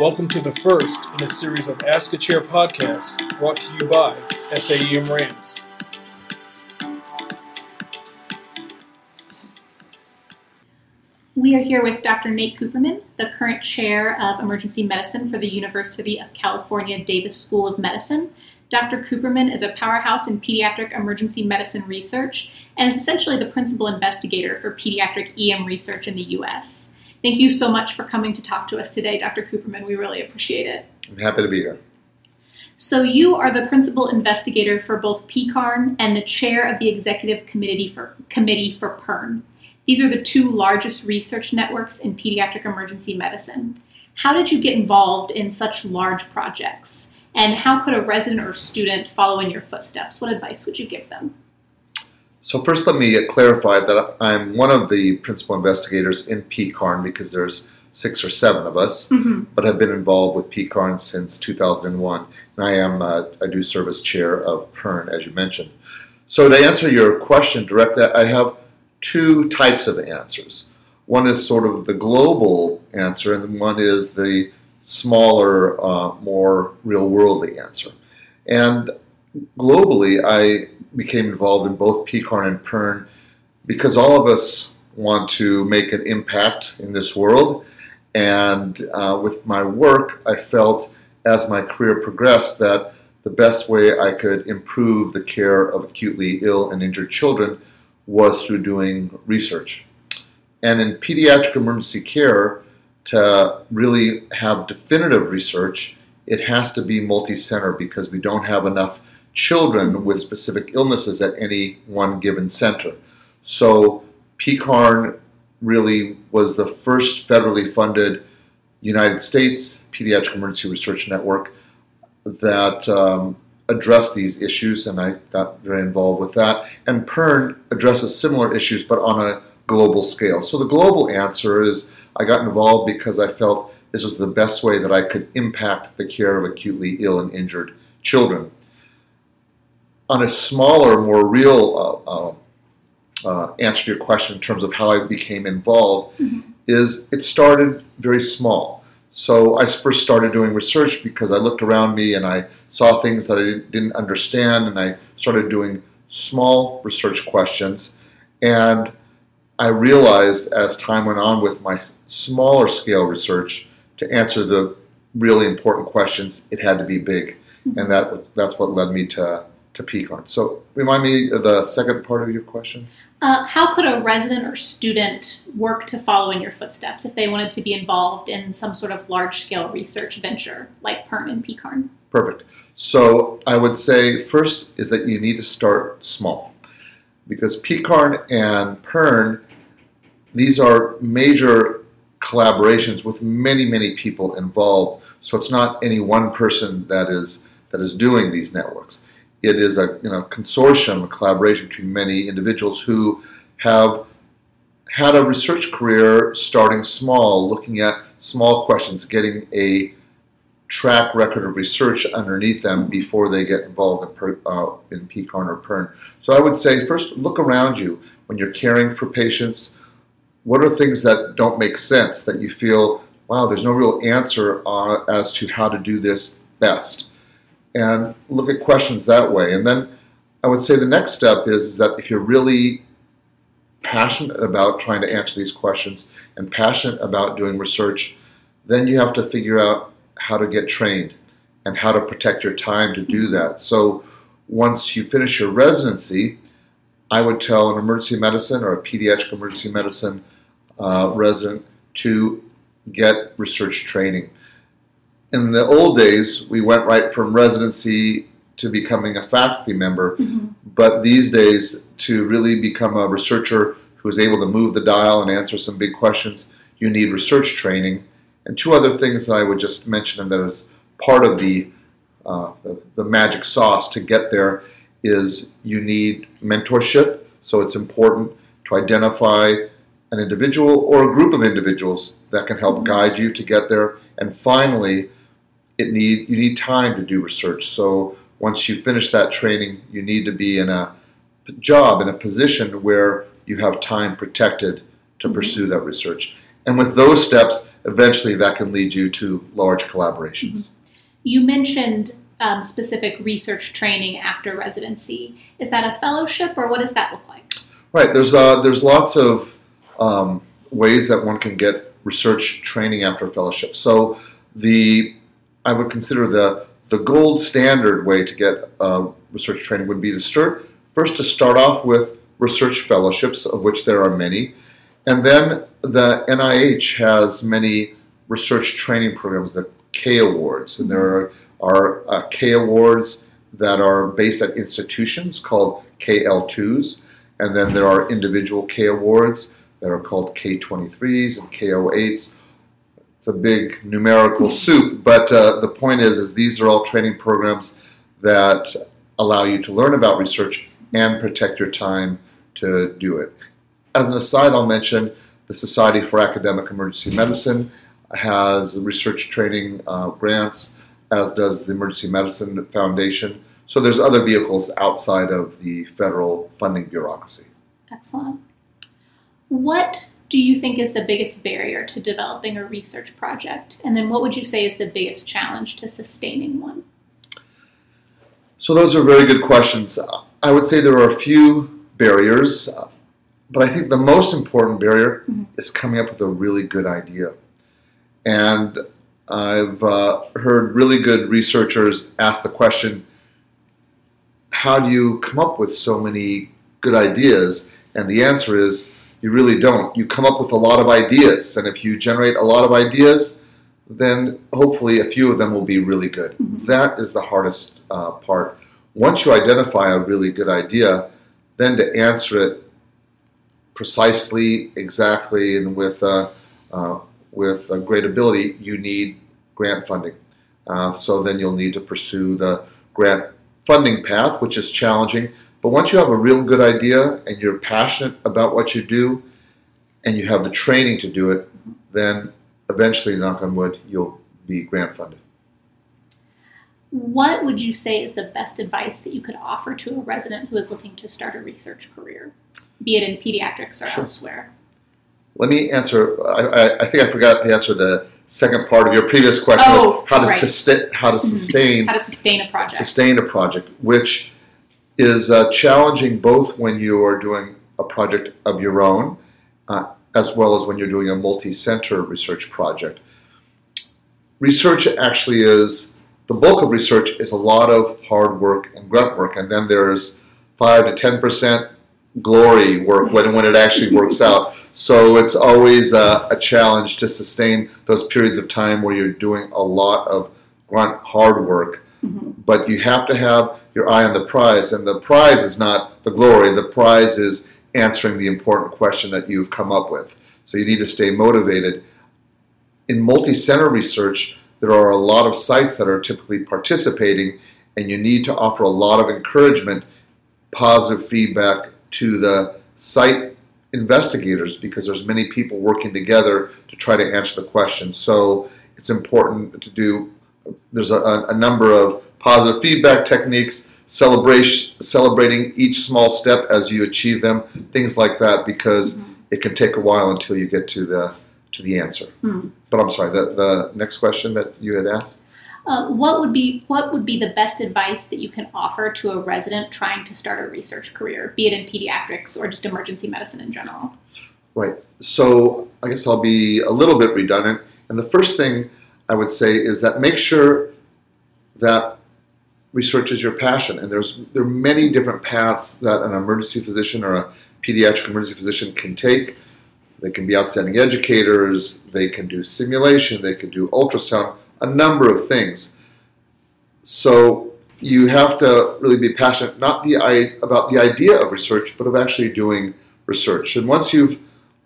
Welcome to the first in a series of Ask a Chair podcasts brought to you by SAEM Rams. We are here with Dr. Nate Kuppermann, the current chair of emergency medicine for the University of California Davis School of Medicine. Dr. Kuppermann is a powerhouse in pediatric emergency medicine research and is essentially the principal investigator for pediatric EM research in the U.S. Thank you so much for coming to talk to us today, Dr. Kuppermann. We really appreciate it. I'm happy to be here. So, you are the principal investigator for both PECARN and the chair of the executive committee for, committee for PERN. These are the two largest research networks in pediatric emergency medicine. How did you get involved in such large projects? And how could a resident or student follow in your footsteps? What advice would you give them? So first, let me clarify that I'm one of the principal investigators in PECARN because there's six or seven of us, mm-hmm. but have been involved with PECARN since 2001. And I am uh, I do serve as chair of PERN, as you mentioned. So to answer your question directly, I have two types of answers. One is sort of the global answer, and one is the smaller, uh, more real worldly answer. And globally, I became involved in both PECARN and PERN because all of us want to make an impact in this world. And uh, with my work, I felt as my career progressed that the best way I could improve the care of acutely ill and injured children was through doing research. And in pediatric emergency care, to really have definitive research, it has to be multi center because we don't have enough children with specific illnesses at any one given center. So PECARN really was the first federally funded United States Pediatric Emergency Research Network that um, addressed these issues, and I got very involved with that. And PERN addresses similar issues, but on a global scale. So the global answer is I got involved because I felt this was the best way that I could impact the care of acutely ill and injured children on a smaller, more real uh, uh, uh, answer to your question in terms of how I became involved, mm-hmm. is it started very small. So I first started doing research because I looked around me and I saw things that I didn't understand, and I started doing small research questions. And I realized as time went on with my smaller scale research to answer the really important questions, it had to be big. Mm-hmm. And that that's what led me to to PECARN. So remind me the second part of your question. Uh, how could a resident or student work to follow in your footsteps if they wanted to be involved in some sort of large scale research venture like PERN and PECARN? Perfect. So I would say first is that you need to start small because PECARN and PERN, these are major collaborations with many, many people involved. So it's not any one person that is that is doing these networks. It is a you know consortium, a collaboration between many individuals who have had a research career starting small, looking at small questions, getting a track record of research underneath them before they get involved in, per, uh, in PECARN or PERN. So I would say first look around you when you're caring for patients. What are things that don't make sense that you feel, wow, there's no real answer uh, as to how to do this best? And look at questions that way. And then I would say the next step is, is that if you're really passionate about trying to answer these questions and passionate about doing research, then you have to figure out how to get trained and how to protect your time to do that. So once you finish your residency, I would tell an emergency medicine or a pediatric emergency medicine uh, resident to get research training in the old days, we went right from residency to becoming a faculty member, mm-hmm. but these days, to really become a researcher who is able to move the dial and answer some big questions, you need research training. And two other things that I would just mention, and that is part of the, uh, the, the magic sauce to get there, is you need mentorship. So it's important to identify an individual or a group of individuals that can help mm-hmm. guide you to get there. And finally, it need you need time to do research. So once you finish that training, you need to be in a job in a position where you have time protected to mm-hmm. pursue that research. And with those steps, eventually that can lead you to large collaborations. Mm-hmm. You mentioned um, specific research training after residency. Is that a fellowship, or what does that look like? Right. There's uh, there's lots of um, ways that one can get research training after a fellowship. So the I would consider the the gold standard way to get uh, research training would be to start first to start off with research fellowships, of which there are many, and then the NIH has many research training programs, the K Awards, and there are, uh, K Awards that are based at institutions called KL2s, and then there are individual K Awards that are called K23s and K08s. It's a big numerical soup, but uh, the point is, is these are all training programs that allow you to learn about research and protect your time to do it. As an aside, I'll mention the Society for Academic Emergency Medicine has research training uh, grants, as does the Emergency Medicine Foundation. So there's other vehicles outside of the federal funding bureaucracy. Excellent. What do you think is the biggest barrier to developing a research project? And then what would you say is the biggest challenge to sustaining one? So those are very good questions. I would say there are a few barriers, but I think the most important barrier mm-hmm. is coming up with a really good idea. And I've uh, heard really good researchers ask the question how do you come up with so many good ideas? And the answer is you really don't. You come up with a lot of ideas, and if you generate a lot of ideas, then hopefully a few of them will be really good. Mm-hmm. That is the hardest uh, part. Once you identify a really good idea, then to answer it precisely, exactly, and with uh, uh, with great ability, you need grant funding. Uh, so then you'll need to pursue the grant funding path, which is challenging. But once you have a real good idea and you're passionate about what you do, and you have the training to do it, then eventually, knock on wood, you'll be grant funded. What would you say is the best advice that you could offer to a resident who is looking to start a research career, be it in pediatrics or sure. elsewhere? Let me answer. I, I, think I forgot to answer the second part of your previous question: oh, how to right. sustain how to mm-hmm. sustain how to sustain a project. Sustain a project, which is uh, challenging both when you are doing a project of your own, uh, as well as when you're doing a multi-center research project. Research actually is the bulk of research is a lot of hard work and grunt work, and then there's five to ten percent glory work when, when it actually works out. So it's always a, a, challenge to sustain those periods of time where you're doing a lot of grunt hard work. Mm-hmm. But you have to have your eye on the prize, and the prize is not the glory. The prize is answering the important question that you've come up with. So you need to stay motivated. In multi-center research, there are a lot of sites that are typically participating, and you need to offer a lot of encouragement, positive feedback to the site investigators because there's many people working together to try to answer the question. So it's important to do. There's a, a number of positive feedback techniques, celebration, celebrating each small step as you achieve them, things like that, because mm-hmm. it can take a while until you get to the to the answer. Mm-hmm. But I'm sorry. The, the next question that you had asked. Uh, what would be what would be the best advice that you can offer to a resident trying to start a research career, be it in pediatrics or just emergency medicine in general? Right. So I guess I'll be a little bit redundant. And the first thing I would say is that make sure that research is your passion. And there's there are many different paths that an emergency physician or a pediatric emergency physician can take. They can be outstanding educators. They can do simulation. They can do ultrasound a number of things. So you have to really be passionate, not the about the idea of research, but of actually doing research. And once you've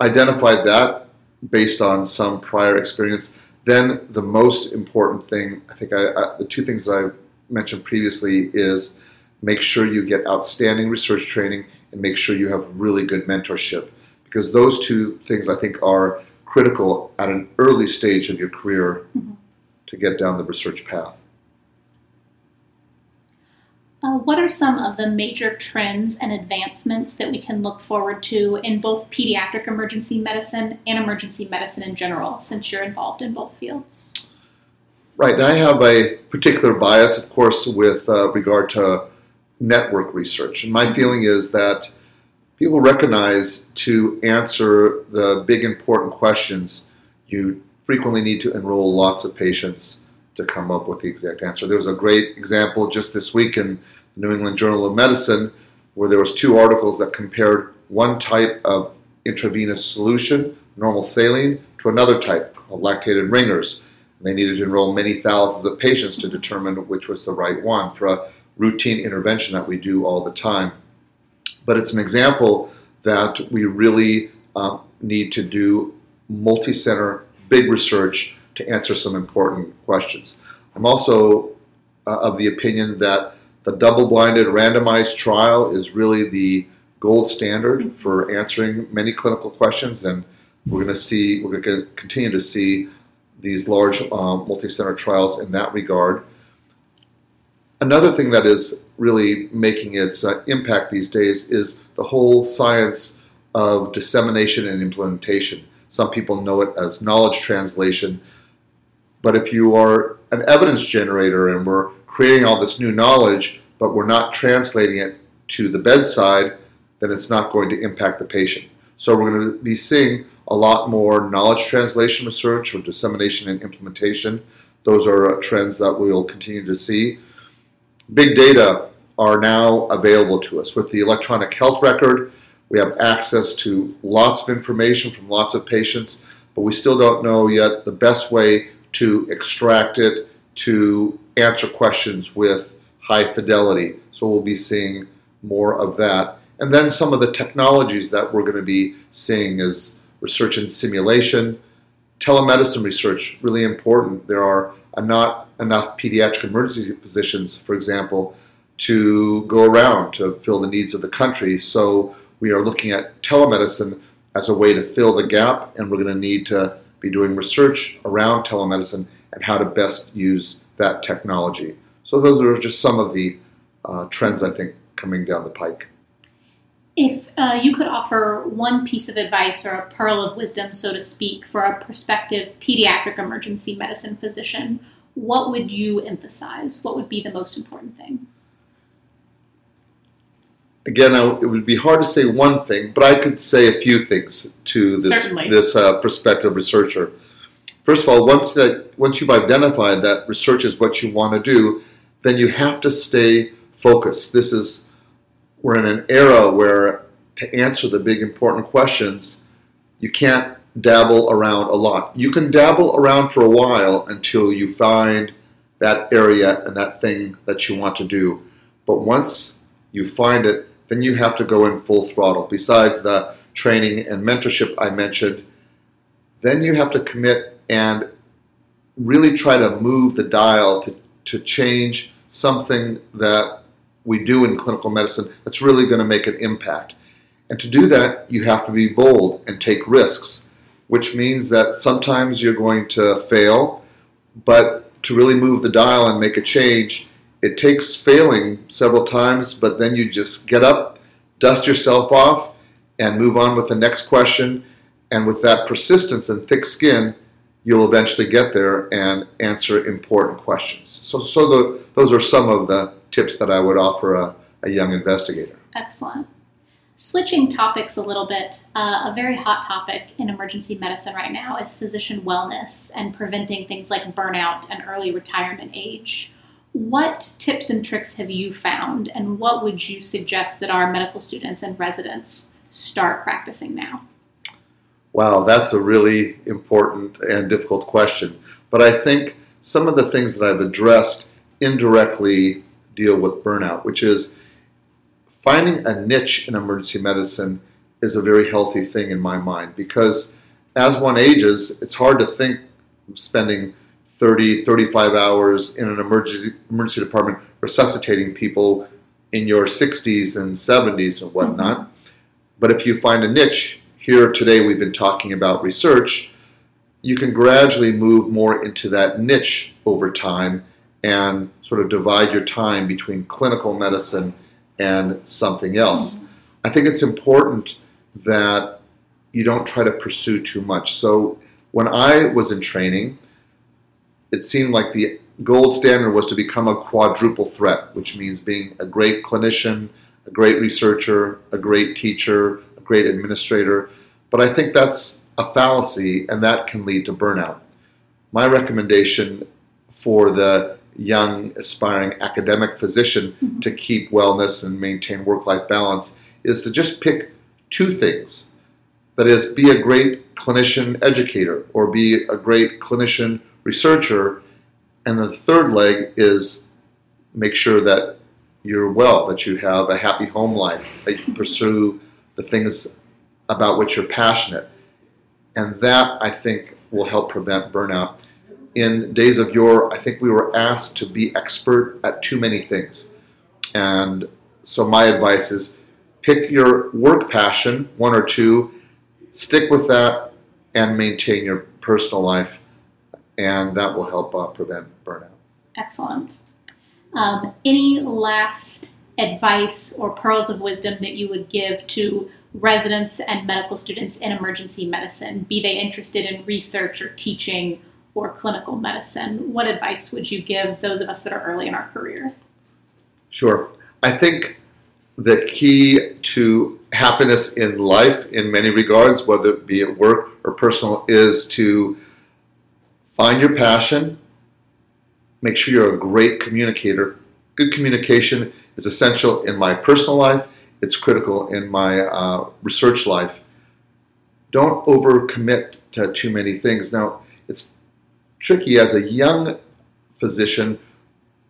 identified that based on some prior experience, then the most important thing, I think, I, I, the two things that I mentioned previously is make sure you get outstanding research training and make sure you have really good mentorship, because those two things I think are critical at an early stage of your career. Mm-hmm to get down the research path. Uh, what are some of the major trends and advancements that we can look forward to in both pediatric emergency medicine and emergency medicine in general, since you're involved in both fields? Right. I have a particular bias, of course, with uh, regard to network research. And my feeling is that people recognize to answer the big important questions, you frequently need to enroll lots of patients to come up with the exact answer. There was a great example just this week in the New England Journal of Medicine where there was two articles that compared one type of intravenous solution, normal saline, to another type called lactated ringers. And They needed to enroll many thousands of patients to determine which was the right one for a routine intervention that we do all the time. But it's an example that we really um, need to do multi center, big research to answer some important questions. I'm also uh, of the opinion that the double blinded randomized trial is really the gold standard for answering many clinical questions, and we're going to see, we're going to continue to see these large um, multi center trials in that regard. Another thing that is really making its uh, impact these days is the whole science of dissemination and implementation. Some people know it as knowledge translation, but if you are an evidence generator and we're creating all this new knowledge, but we're not translating it to the bedside, then it's not going to impact the patient. So we're going to be seeing a lot more knowledge translation research or dissemination and implementation. Those are uh, trends that we'll continue to see. Big data are now available to us. With the electronic health record, we have access to lots of information from lots of patients, but we still don't know yet the best way to extract it to answer questions with high fidelity. So we'll be seeing more of that. And then some of the technologies that we're going to be seeing is research in simulation, telemedicine research, really important. There are not enough pediatric emergency physicians, for example, to go around to fill the needs of the country. So we are looking at telemedicine as a way to fill the gap, and we're going to need to be doing research around telemedicine and how to best use that technology. So those are just some of the uh, trends I think coming down the pike. If uh, you could offer one piece of advice or a pearl of wisdom, so to speak, for a prospective pediatric emergency medicine physician, what would you emphasize? What would be the most important thing? Again, I, it would be hard to say one thing, but I could say a few things to this Certainly. this uh, prospective researcher. First of all, once that once you've identified that research is what you want to do, then you have to stay focused. This is we're in an era where to answer the big important questions, you can't dabble around a lot. You can dabble around for a while until you find that area and that thing that you want to do. But once you find it, then you have to go in full throttle. Besides the training and mentorship I mentioned, then you have to commit and really try to move the dial to, to change something that we do in clinical medicine that's really going to make an impact. And to do that, you have to be bold and take risks, which means that sometimes you're going to fail, but to really move the dial and make a change, it takes failing several times, but then you just get up, dust yourself off, and move on with the next question. And with that persistence and thick skin, you'll eventually get there and answer important questions. So, so the, those are some of the tips that I would offer a, a young investigator. Excellent. Switching topics a little bit, uh, a very hot topic in emergency medicine right now is physician wellness and preventing things like burnout and early retirement age. What tips and tricks have you found, and what would you suggest that our medical students and residents start practicing now? Wow, that's a really important and difficult question. But I think some of the things that I've addressed indirectly deal with burnout, which is finding a niche in emergency medicine is a very healthy thing in my mind because as one ages, it's hard to think spending 30, 35 hours in an emergency, emergency department resuscitating people in your 60s and 70s and whatnot. But if you find a niche, here today we've been talking about research, you can gradually move more into that niche over time and sort of divide your time between clinical medicine and something else. Mm-hmm. I think it's important that you don't try to pursue too much. So when I was in training, it seemed like the gold standard was to become a quadruple threat, which means being a great clinician, a great researcher, a great teacher, a great administrator. But I think that's a fallacy and that can lead to burnout. My recommendation for the young aspiring academic physician mm-hmm. to keep wellness and maintain work life balance is to just pick two things. That is, be a great clinician educator or be a great clinician researcher. And the third leg is make sure that you're well, that you have a happy home life, that you pursue the things about which you're passionate. And that, I think, will help prevent burnout in days of yore, I think we were asked to be expert at too many things. And so my advice is pick your work passion, one or two, stick with that, and maintain your personal life, and that will help uh, prevent burnout. Excellent. Um, any last advice or pearls of wisdom that you would give to residents and medical students in emergency medicine, be they interested in research or teaching or clinical medicine, what advice would you give those of us that are early in our career? Sure. I think the key to happiness in life, in many regards, whether it be at work or personal, is to find your passion, make sure you're a great communicator. Good communication is essential in my personal life, it's critical in my uh, research life. Don't overcommit to too many things. Now, it's tricky as a young physician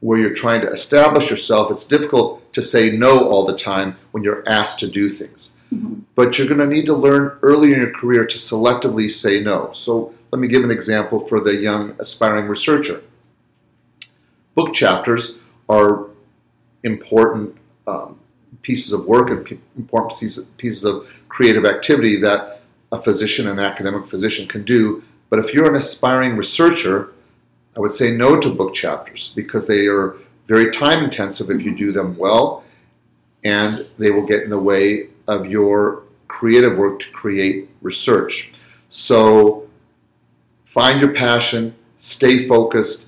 where you're trying to establish yourself. It's difficult to say no all the time when you're asked to do things. Mm-hmm. But you're going to need to learn early in your career to selectively say no. So let me give an example for the young aspiring researcher. Book chapters are important um, pieces of work and p- important pieces of creative activity that a physician, an academic physician, can do but if you're an aspiring researcher, I would say no to book chapters because they are very time intensive if you do them well, and they will get in the way of your creative work to create research. So find your passion, stay focused,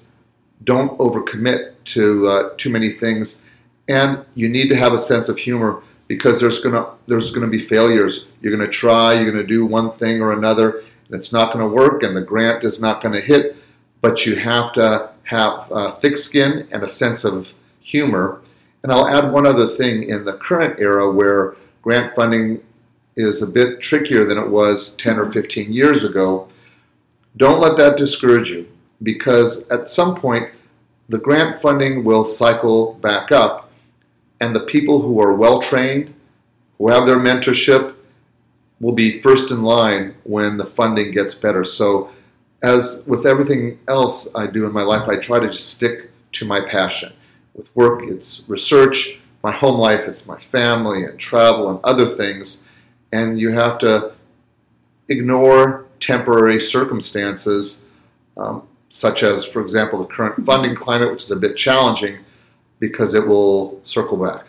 don't overcommit to uh, too many things, and you need to have a sense of humor because there's gonna there's gonna be failures. You're gonna try, you're gonna do one thing or another, and it's not going to work and the grant is not going to hit, but you have to have uh, thick skin and a sense of humor. And I'll add one other thing in the current era where grant funding is a bit trickier than it was 10 or 15 years ago. Don't let that discourage you because at some point the grant funding will cycle back up, and the people who are well trained, who have their mentorship, will be first in line when the funding gets better. So, as with everything else I do in my life, I try to just stick to my passion. With work, it's research. My home life, it's my family and travel and other things. And you have to ignore temporary circumstances, um, such as, for example, the current funding climate, which is a bit challenging because it will circle back.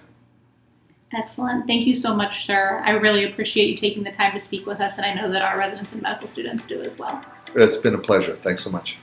Excellent. Thank you so much, sir. I really appreciate you taking the time to speak with us, and I know that our residents and medical students do as well. It's been a pleasure. Thanks so much.